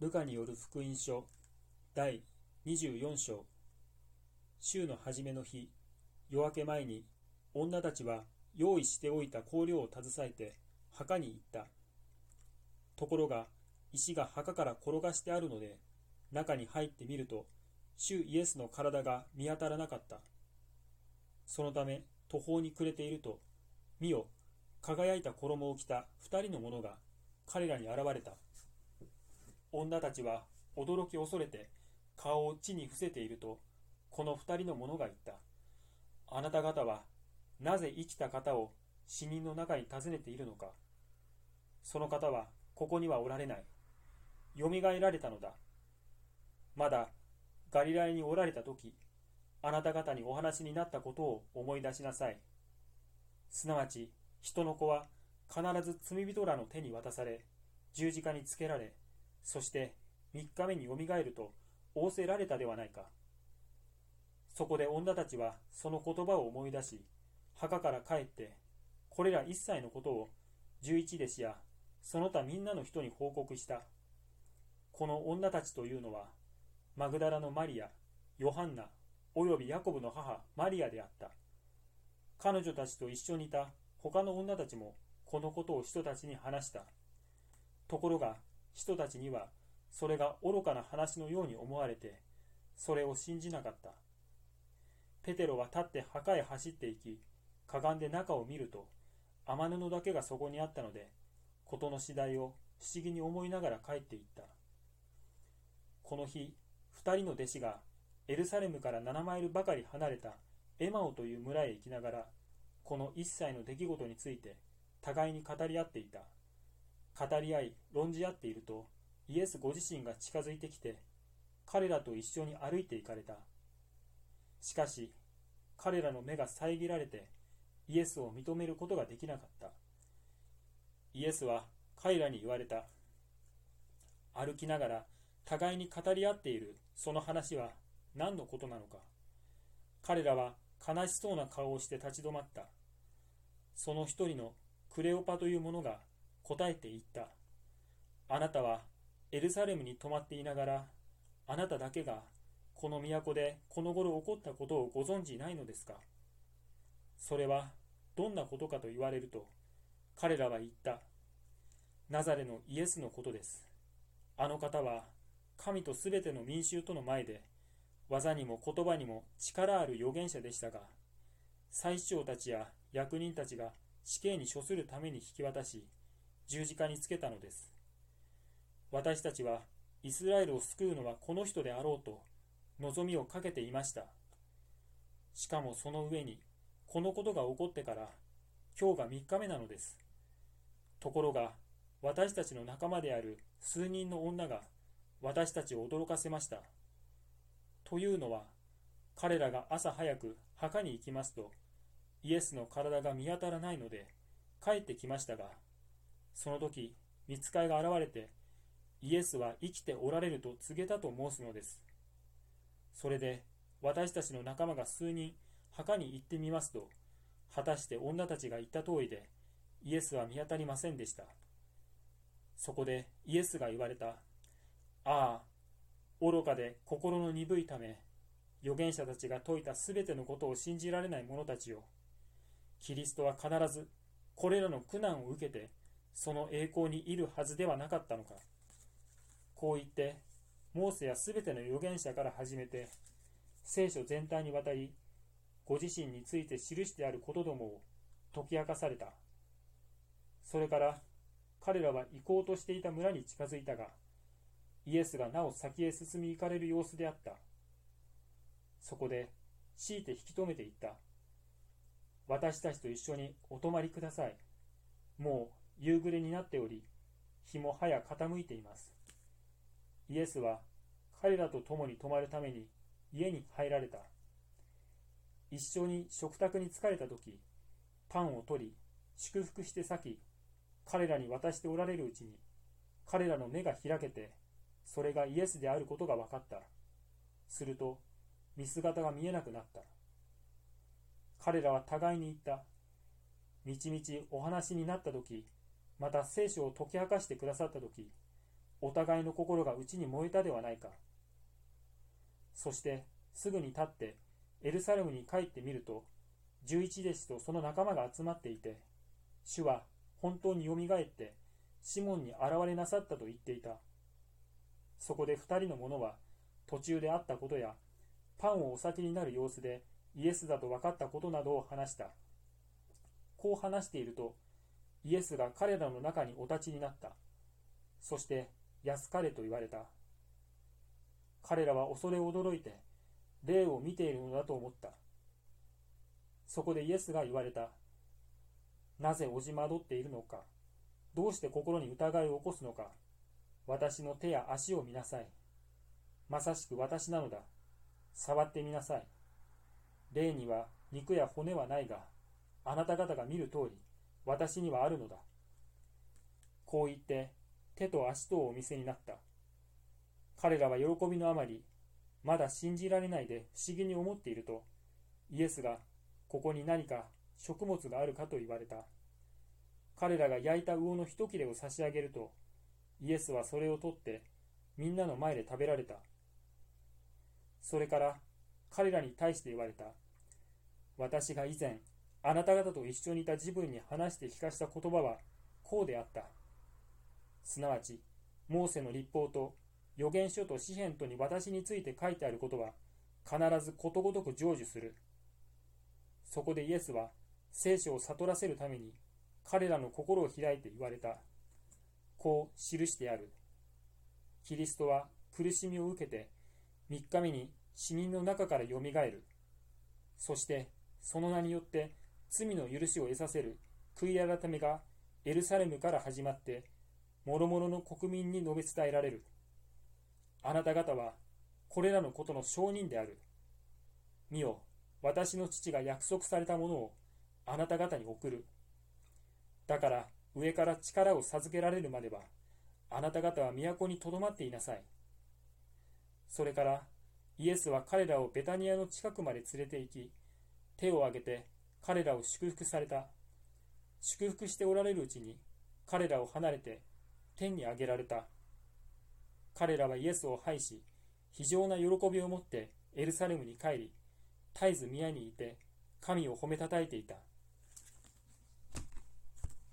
ルカによる福音書第24章。週の初めの日夜明け前に女たちは用意しておいた香料を携えて墓に行った。ところが石が墓から転がしてあるので中に入ってみると主イエスの体が見当たらなかった。そのため途方に暮れていると見よ輝いた衣を着た二人の者が彼らに現れた。女たちは驚き恐れて顔を地に伏せているとこの二人の者が言った。あなた方はなぜ生きた方を死人の中に訪ねているのか。その方はここにはおられない。よみがえられたのだ。まだガリラヤにおられた時あなた方にお話になったことを思い出しなさい。すなわち人の子は必ず罪人らの手に渡され十字架につけられそして3日目によみがえると仰せられたではないか。そこで女たちはその言葉を思い出し、墓から帰って、これら一切のことを十一弟子やその他みんなの人に報告した。この女たちというのは、マグダラのマリア、ヨハンナ、およびヤコブの母マリアであった。彼女たちと一緒にいた他の女たちもこのことを人たちに話した。ところが人たちにはそれが愚かな話のように思われてそれを信じなかった。ペテロは立って墓へ走っていきかがんで中を見ると天布だけがそこにあったので事の次第を不思議に思いながら帰っていった。この日2人の弟子がエルサレムから7マイルばかり離れたエマオという村へ行きながらこの一切の出来事について互いに語り合っていた。語り合い論じ合っているとイエスご自身が近づいてきて彼らと一緒に歩いて行かれた。しかし彼らの目が遮られてイエスを認めることができなかった。イエスは彼らに言われた。歩きながら互いに語り合っている。その話は何のことなのか。彼らは悲しそうな顔をして立ち止まった。その一人のクレオパという者が答えて言った。あなたはエルサレムに泊まっていながら、あなただけがこの都でこの頃起こったことをご存じないのですか？それはどんなことかと言われると、彼らは言った。ナザレのイエスのことです。あの方は神とすべての民衆との前で、技にも言葉にも力ある預言者でしたが、最首長たちや役人たちが死刑に処するために引き渡し、十字架につけたのです。私たちはイスラエルを救うのはこの人であろうと望みをかけていました。しかもその上にこのことが起こってから今日が3日目なのです。ところが私たちの仲間である数人の女が私たちを驚かせました。というのは彼らが朝早く墓に行きますとイエスの体が見当たらないので帰ってきましたがその時、見つかいが現れて、イエスは生きておられると告げたと申すのです。それで、私たちの仲間が数人、墓に行ってみますと、果たして女たちが言った通りで、イエスは見当たりませんでした。そこでイエスが言われた。ああ、愚かで心の鈍いため、預言者たちが説いたすべてのことを信じられない者たちよ。キリストは必ずこれらの苦難を受けてその栄光にいるはずではなかったのか。こう言って、モーセやすべての預言者から始めて、聖書全体にわたり、ご自身について記してあることどもを解き明かされた。それから、彼らは行こうとしていた村に近づいたが、イエスがなお先へ進み行かれる様子であった。そこで、強いて引き止めていった。私たちと一緒にお泊まりください。もう夕暮れになっており、日もはや傾いています。イエスは彼らと共に泊まるために家に入られた。一緒に食卓に疲れた時、パンを取り、祝福して裂き、彼らに渡しておられるうちに、彼らの目が開けて、それがイエスであることが分かった。すると、見姿が見えなくなった。彼らは互いに言った。みちみちお話になった時、また聖書を解き明かしてくださった時お互いの心が内に燃えたではないか。そしてすぐに立ってエルサレムに帰ってみると、十一弟子とその仲間が集まっていて、主は本当によみがえってシモンに現れなさったと言っていた。そこで二人の者は途中で会ったことや、パンをお先になる様子でイエスだと分かったことなどを話した。こう話していると、イエスが彼らの中にお立ちになった。そして、安かれと言われた。彼らは恐れ驚いて、霊を見ているのだと思った。そこでイエスが言われた。なぜおじまどっているのか。どうして心に疑いを起こすのか。私の手や足を見なさい。まさしく私なのだ。触ってみなさい。霊には肉や骨はないが、あなた方が見る通り、私にはあるのだ。こう言って、手と足とをお見せになった。彼らは喜びのあまり、まだ信じられないで不思議に思っていると、イエスが、ここに何か食物があるかと言われた。彼らが焼いた魚の一切れを差し上げると、イエスはそれを取って、みんなの前で食べられた。それから彼らに対して言われた。私が以前、あなた方と一緒にいた自分に話して聞かした言葉はこうであった。すなわち、モーセの立法と預言書と詩篇とに私について書いてあることは必ずことごとく成就する。そこでイエスは聖書を悟らせるために彼らの心を開いて言われた。こう記してある。キリストは苦しみを受けて3日目に死人の中からよみがえる。そしてその名によって罪の許しを得させる悔い改めがエルサレムから始まって、諸々の国民に述べ伝えられる。あなた方は、これらのことの証人である。見よ、私の父が約束されたものをあなた方に送る。だから、上から力を授けられるまでは、あなた方は都にとどまっていなさい。それから、イエスは彼らをベタニアの近くまで連れて行き、手を挙げて彼らを祝福された。祝福しておられるうちに彼らを離れて天に上げられた。彼らはイエスを拝し、非常な喜びを持ってエルサレムに帰り、絶えず宮にいて神を褒めたたえていた。